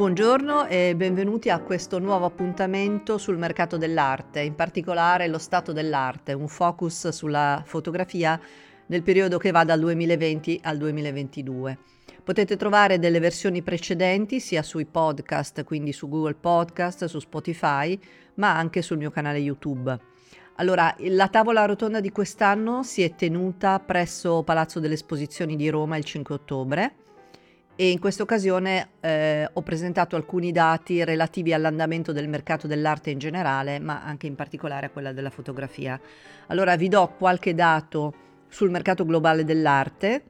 Buongiorno e benvenuti a questo nuovo appuntamento sul mercato dell'arte, in particolare lo stato dell'arte, un focus sulla fotografia nel periodo che va dal 2020 al 2022. Potete trovare delle versioni precedenti sia sui podcast, quindi su Google Podcast, su Spotify, ma anche sul mio canale YouTube. Allora, la tavola rotonda di quest'anno si è tenuta presso Palazzo delle Esposizioni di Roma il 5 ottobre e in questa occasione eh, ho presentato alcuni dati relativi all'andamento del mercato dell'arte in generale, ma anche in particolare a quella della fotografia. Allora vi do qualche dato sul mercato globale dell'arte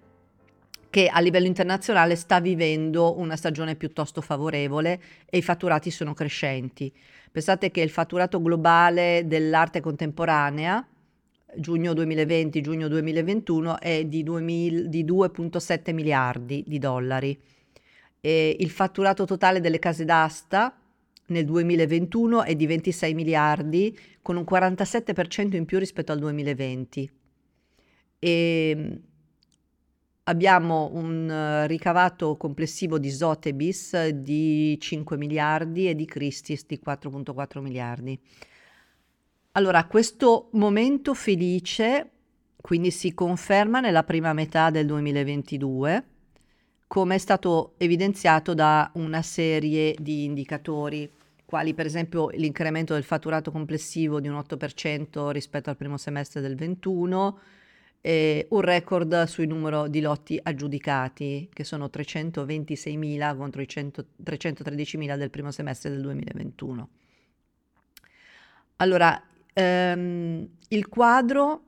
che a livello internazionale sta vivendo una stagione piuttosto favorevole e i fatturati sono crescenti. Pensate che il fatturato globale dell'arte contemporanea giugno 2020, giugno 2021 è di, 2000, di 2,7 miliardi di dollari. E il fatturato totale delle case d'asta nel 2021 è di 26 miliardi, con un 47% in più rispetto al 2020. E abbiamo un ricavato complessivo di Sotheby's di 5 miliardi e di Christie's di 4,4 miliardi. Allora, questo momento felice quindi si conferma nella prima metà del 2022, come è stato evidenziato da una serie di indicatori, quali per esempio l'incremento del fatturato complessivo di un 8% rispetto al primo semestre del 2021, e un record sui numero di lotti aggiudicati, che sono 326.000 contro i 100, 313.000 del primo semestre del 2021. Allora, ehm, il quadro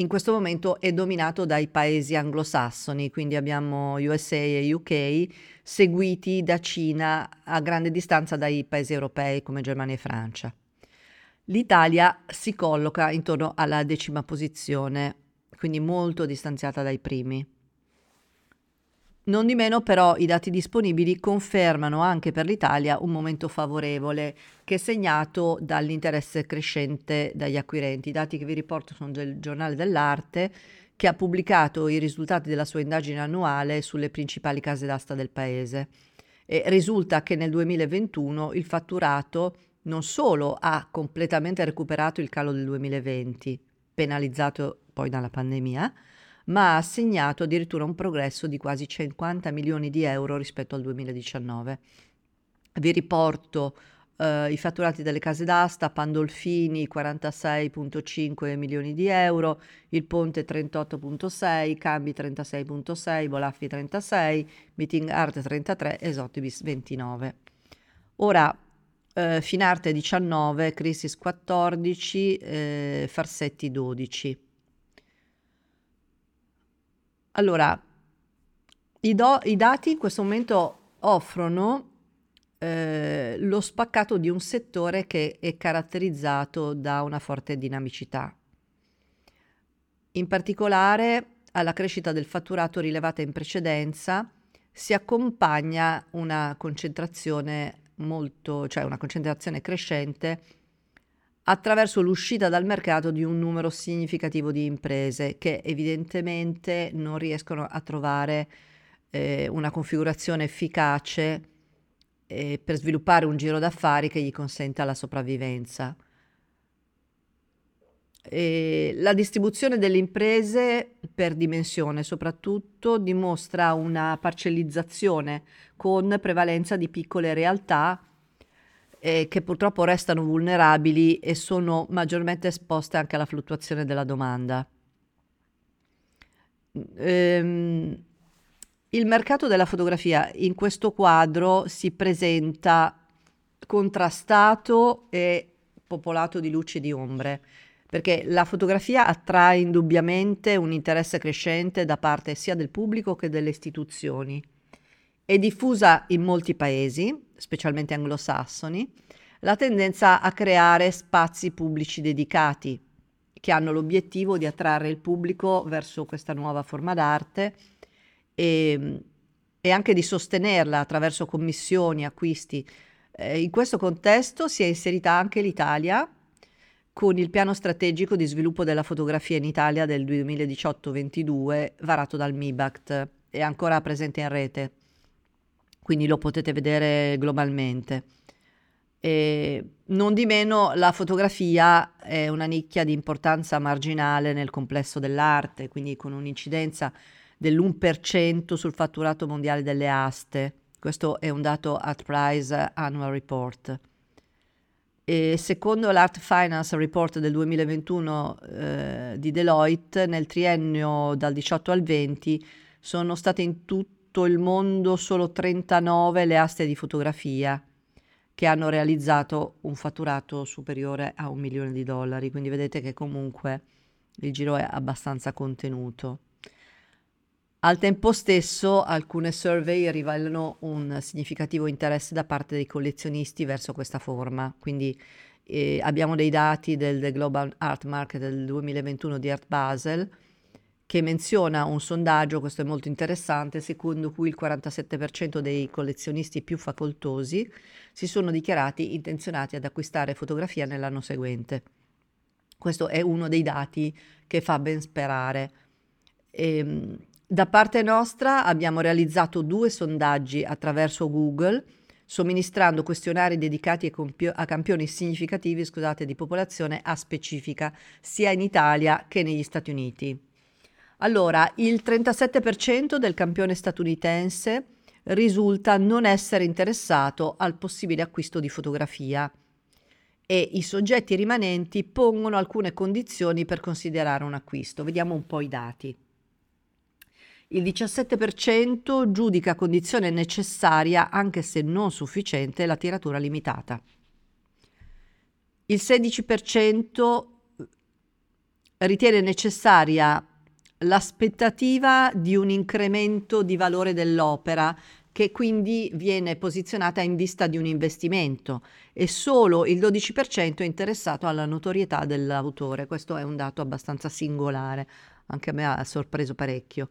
in questo momento è dominato dai paesi anglosassoni, quindi abbiamo USA e UK, seguiti da Cina a grande distanza dai paesi europei come Germania e Francia. L'Italia si colloca intorno alla decima posizione, quindi molto distanziata dai primi. Non di meno però i dati disponibili confermano anche per l'Italia un momento favorevole che è segnato dall'interesse crescente dagli acquirenti. I dati che vi riporto sono del giornale dell'arte che ha pubblicato i risultati della sua indagine annuale sulle principali case d'asta del paese. E risulta che nel 2021 il fatturato non solo ha completamente recuperato il calo del 2020, penalizzato poi dalla pandemia, ma ha segnato addirittura un progresso di quasi 50 milioni di euro rispetto al 2019. Vi riporto Uh, i fatturati delle case d'asta, Pandolfini 46.5 milioni di euro, il Ponte 38.6, Cambi 36.6, Bolaffi 36, Meeting Art 33 e Sotheby's 29. Ora, uh, Finarte 19, Crisis 14, eh, Farsetti 12. Allora, i, do- i dati in questo momento offrono eh, lo spaccato di un settore che è caratterizzato da una forte dinamicità. In particolare alla crescita del fatturato rilevata in precedenza si accompagna una concentrazione molto, cioè una concentrazione crescente attraverso l'uscita dal mercato di un numero significativo di imprese che evidentemente non riescono a trovare eh, una configurazione efficace eh, per sviluppare un giro d'affari che gli consenta la sopravvivenza. E la distribuzione delle imprese per dimensione soprattutto dimostra una parcellizzazione con prevalenza di piccole realtà eh, che purtroppo restano vulnerabili e sono maggiormente esposte anche alla fluttuazione della domanda. Ehm, il mercato della fotografia in questo quadro si presenta contrastato e popolato di luci e di ombre, perché la fotografia attrae indubbiamente un interesse crescente da parte sia del pubblico che delle istituzioni. È diffusa in molti paesi, specialmente anglosassoni, la tendenza a creare spazi pubblici dedicati che hanno l'obiettivo di attrarre il pubblico verso questa nuova forma d'arte e, e anche di sostenerla attraverso commissioni, acquisti. Eh, in questo contesto si è inserita anche l'Italia con il piano strategico di sviluppo della fotografia in Italia del 2018-22 varato dal MIBACT e ancora presente in rete. Quindi lo potete vedere globalmente. E non di meno la fotografia è una nicchia di importanza marginale nel complesso dell'arte, quindi con un'incidenza dell'1% sul fatturato mondiale delle aste. Questo è un dato Art Price Annual Report. E secondo l'Art Finance Report del 2021 eh, di Deloitte, nel triennio dal 18 al 20 sono state in tutto il mondo solo 39 le aste di fotografia che hanno realizzato un fatturato superiore a un milione di dollari, quindi vedete che comunque il giro è abbastanza contenuto. Al tempo stesso alcune survey rivelano un significativo interesse da parte dei collezionisti verso questa forma, quindi eh, abbiamo dei dati del, del, Global Art Market del 2021 di Art Basel che menziona un sondaggio, questo è molto interessante, secondo cui il 47% dei collezionisti più facoltosi si sono dichiarati intenzionati ad acquistare fotografia nell'anno seguente. Questo è uno dei dati che fa ben sperare. E, ehm, da parte nostra abbiamo realizzato due sondaggi attraverso Google, somministrando questionari dedicati a, compio- a campioni significativi scusate, di popolazione a specifica, sia in Italia che negli Stati Uniti. Allora, il 37% del campione statunitense risulta non essere interessato al possibile acquisto di fotografia e i soggetti rimanenti pongono alcune condizioni per considerare un acquisto. Vediamo un po' i dati. Il 17% giudica condizione necessaria, anche se non sufficiente, la tiratura limitata. Il 16% ritiene necessaria l'aspettativa di un incremento di valore dell'opera che quindi viene posizionata in vista di un investimento e solo il 12% è interessato alla notorietà dell'autore. Questo è un dato abbastanza singolare, anche a me ha sorpreso parecchio.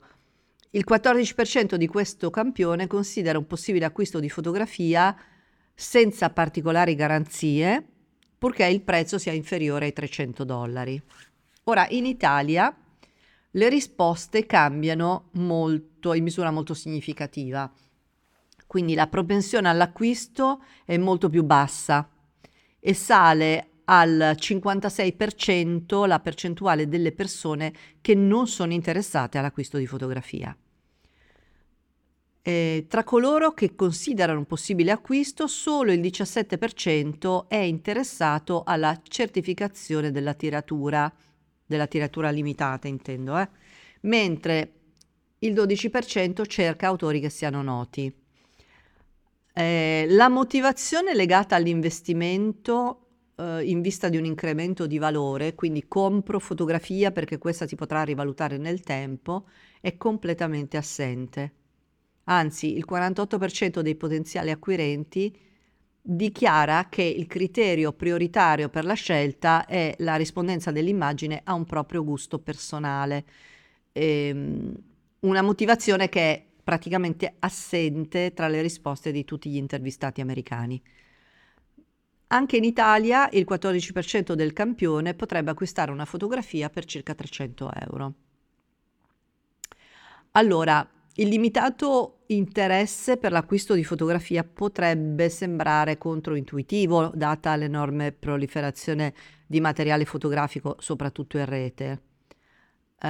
Il 14% di questo campione considera un possibile acquisto di fotografia senza particolari garanzie, purché il prezzo sia inferiore ai 300 dollari. Ora, in Italia le risposte cambiano molto, in misura molto significativa. Quindi la propensione all'acquisto è molto più bassa e sale al 56% la percentuale delle persone che non sono interessate all'acquisto di fotografia. Eh, tra coloro che considerano un possibile acquisto, solo il 17% è interessato alla certificazione della tiratura, della tiratura limitata intendo, eh? mentre il 12% cerca autori che siano noti. Eh, la motivazione legata all'investimento eh, in vista di un incremento di valore, quindi compro fotografia perché questa si potrà rivalutare nel tempo, è completamente assente. Anzi, il 48% dei potenziali acquirenti dichiara che il criterio prioritario per la scelta è la rispondenza dell'immagine a un proprio gusto personale. Ehm, una motivazione che è praticamente assente tra le risposte di tutti gli intervistati americani. Anche in Italia il 14% del campione potrebbe acquistare una fotografia per circa 300 euro. Allora, il limitato interesse per l'acquisto di fotografia potrebbe sembrare controintuitivo, data l'enorme proliferazione di materiale fotografico, soprattutto in rete. Eh,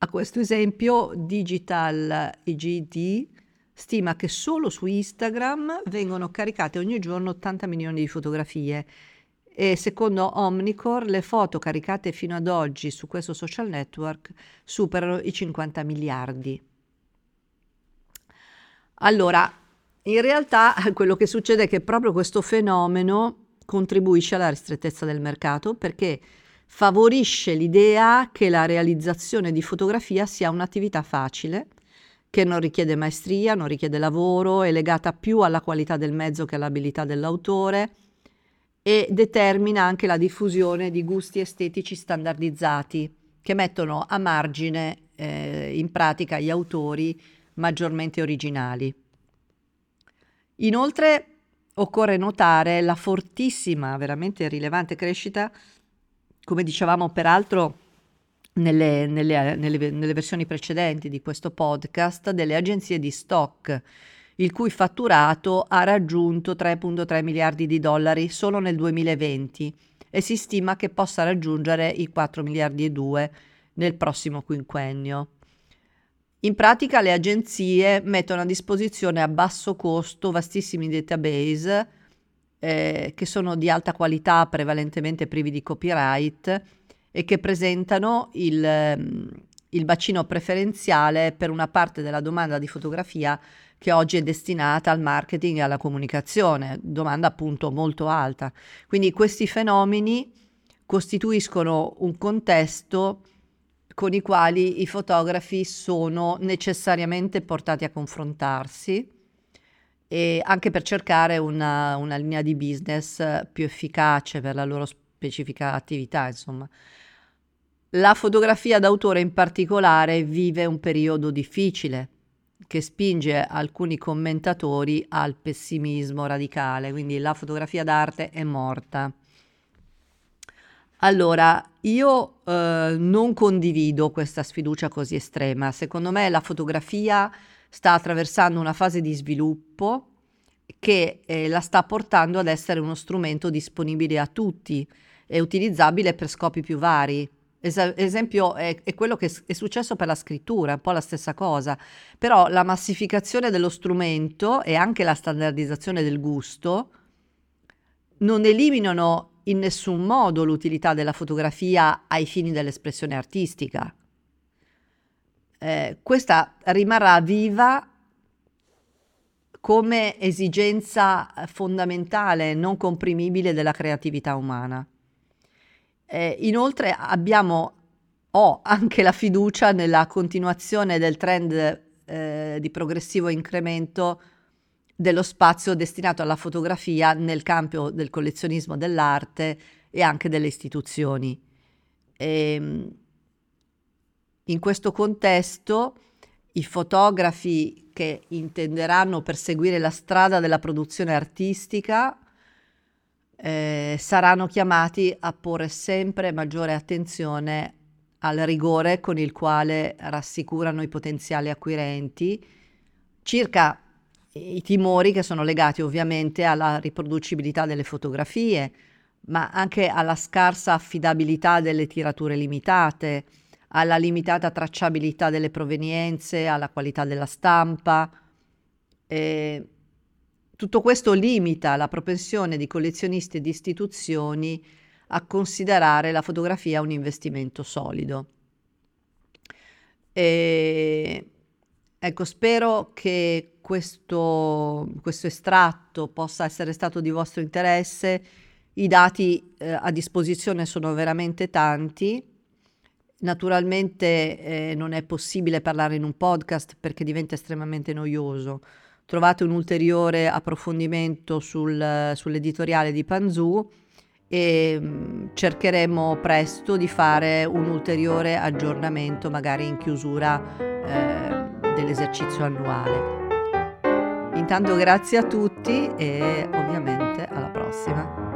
a questo esempio, Digital IGD stima che solo su Instagram vengono caricate ogni giorno 80 milioni di fotografie e secondo Omnicore le foto caricate fino ad oggi su questo social network superano i 50 miliardi. Allora, in realtà quello che succede è che proprio questo fenomeno contribuisce alla ristrettezza del mercato perché favorisce l'idea che la realizzazione di fotografia sia un'attività facile, che non richiede maestria, non richiede lavoro, è legata più alla qualità del mezzo che all'abilità dell'autore e determina anche la diffusione di gusti estetici standardizzati che mettono a margine eh, in pratica gli autori maggiormente originali. Inoltre occorre notare la fortissima, veramente rilevante crescita, come dicevamo peraltro nelle, nelle, nelle, nelle versioni precedenti di questo podcast, delle agenzie di stock il cui fatturato ha raggiunto 3,3 miliardi di dollari solo nel 2020 e si stima che possa raggiungere i 4 miliardi e 2 nel prossimo quinquennio. In pratica le agenzie mettono a disposizione a basso costo vastissimi database eh, che sono di alta qualità, prevalentemente privi di copyright e che presentano il, ehm, il bacino preferenziale per una parte della domanda di fotografia che oggi è destinata al marketing e alla comunicazione, domanda appunto molto alta. Quindi questi fenomeni costituiscono un contesto con i quali i fotografi sono necessariamente portati a confrontarsi e anche per cercare una, una linea di business più efficace per la loro specifica attività, insomma. La fotografia d'autore in particolare vive un periodo difficile che spinge alcuni commentatori al pessimismo radicale, quindi la fotografia d'arte è morta. Allora, io eh, non condivido questa sfiducia così estrema. Secondo me la fotografia sta attraversando una fase di sviluppo che eh, la sta portando ad essere uno strumento disponibile a tutti e utilizzabile per scopi più vari. Es- esempio è, è, quello che è successo per la scrittura, un po' la stessa cosa, però la massificazione dello strumento e anche la standardizzazione del gusto non eliminano in nessun modo l'utilità della fotografia ai fini dell'espressione artistica. Eh, questa rimarrà viva come esigenza fondamentale, non comprimibile della creatività umana. Eh, inoltre abbiamo, ho anche la fiducia nella continuazione del trend eh, di progressivo incremento dello spazio destinato alla fotografia nel campo del collezionismo dell'arte e anche delle istituzioni. E, ehm, in questo contesto i fotografi che intenderanno perseguire la strada della produzione artistica eh, saranno chiamati a porre sempre maggiore attenzione al rigore con il quale rassicurano i potenziali acquirenti circa i timori che sono legati ovviamente alla riproducibilità delle fotografie, ma anche alla scarsa affidabilità delle tirature limitate, alla limitata tracciabilità delle provenienze, alla qualità della stampa. Eh, tutto questo limita la propensione di collezionisti e di istituzioni a considerare la fotografia un investimento solido. E, ecco, spero che questo, questo, estratto possa essere stato di vostro interesse. I dati eh, a disposizione sono veramente tanti. Naturalmente eh, non è possibile parlare in un podcast perché diventa estremamente noioso trovate un ulteriore approfondimento sul, sull'editoriale di Panzu e mm, cercheremo presto di fare un ulteriore aggiornamento, magari in chiusura eh, dell'esercizio annuale. Intanto grazie a tutti e ovviamente alla prossima.